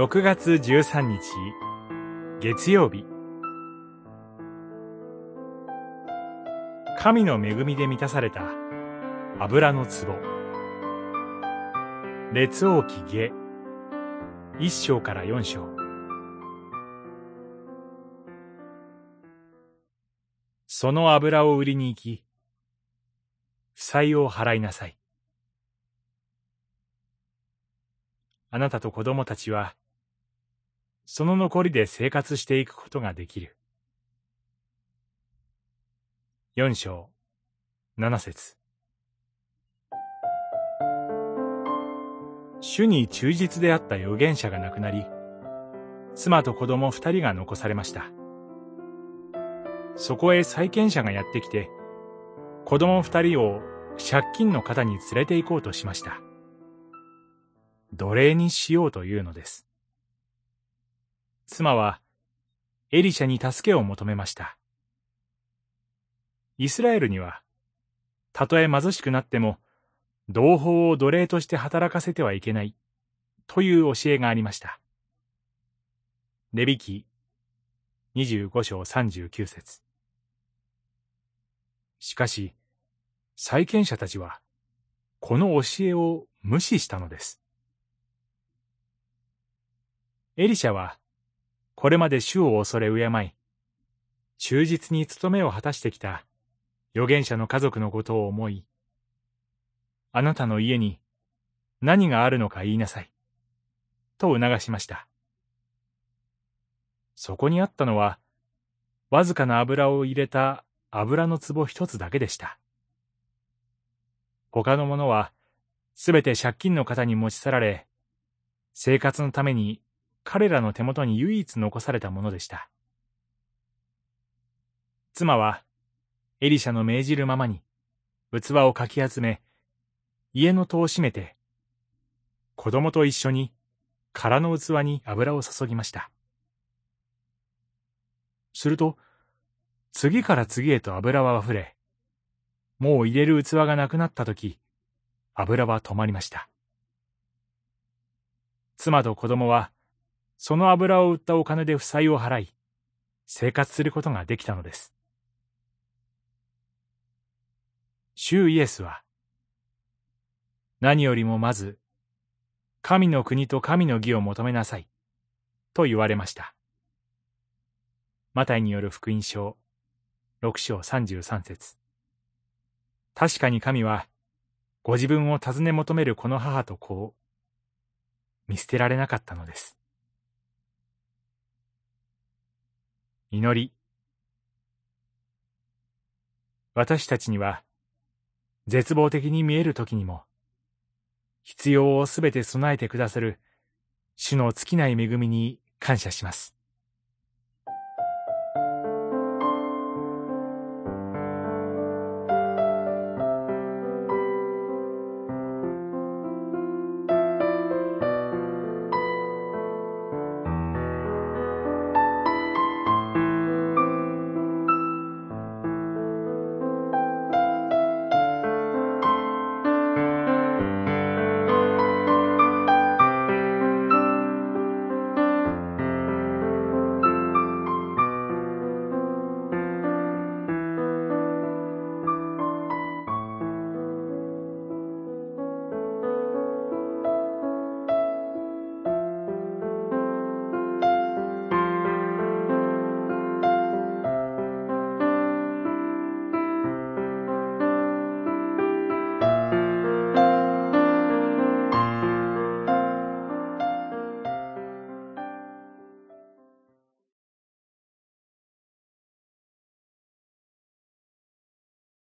6月13日。月曜日。神の恵みで満たされた油の壺。列王記下。一章から四章。その油を売りに行き負債を払いなさい。あなたと子供たちは、その残りで生活していくことができる。四章、七節主に忠実であった預言者が亡くなり、妻と子供二人が残されました。そこへ債権者がやってきて、子供二人を借金の方に連れて行こうとしました。奴隷にしようというのです。妻はエリシャに助けを求めました。イスラエルには、たとえ貧しくなっても、同胞を奴隷として働かせてはいけない、という教えがありました。レビキ25章39節しかし、債権者たちは、この教えを無視したのです。エリシャは、これまで主を恐れ敬い、忠実に務めを果たしてきた預言者の家族のことを思い、あなたの家に何があるのか言いなさい、と促しました。そこにあったのは、わずかな油を入れた油の壺一つだけでした。他のものは、すべて借金の方に持ち去られ、生活のために彼らの手元に唯一残されたものでした。妻は、エリシャの命じるままに、器をかき集め、家の戸を閉めて、子供と一緒に空の器に油を注ぎました。すると、次から次へと油は溢れ、もう入れる器がなくなったとき、油は止まりました。妻と子供はその油を売ったお金で負債を払い、生活することができたのです。主イエスは、何よりもまず、神の国と神の義を求めなさい、と言われました。マタイによる福音書、六章三十三節確かに神は、ご自分を尋ね求めるこの母と子を、見捨てられなかったのです。祈り。私たちには、絶望的に見える時にも、必要をすべて備えてくださる、主の尽きない恵みに感謝します。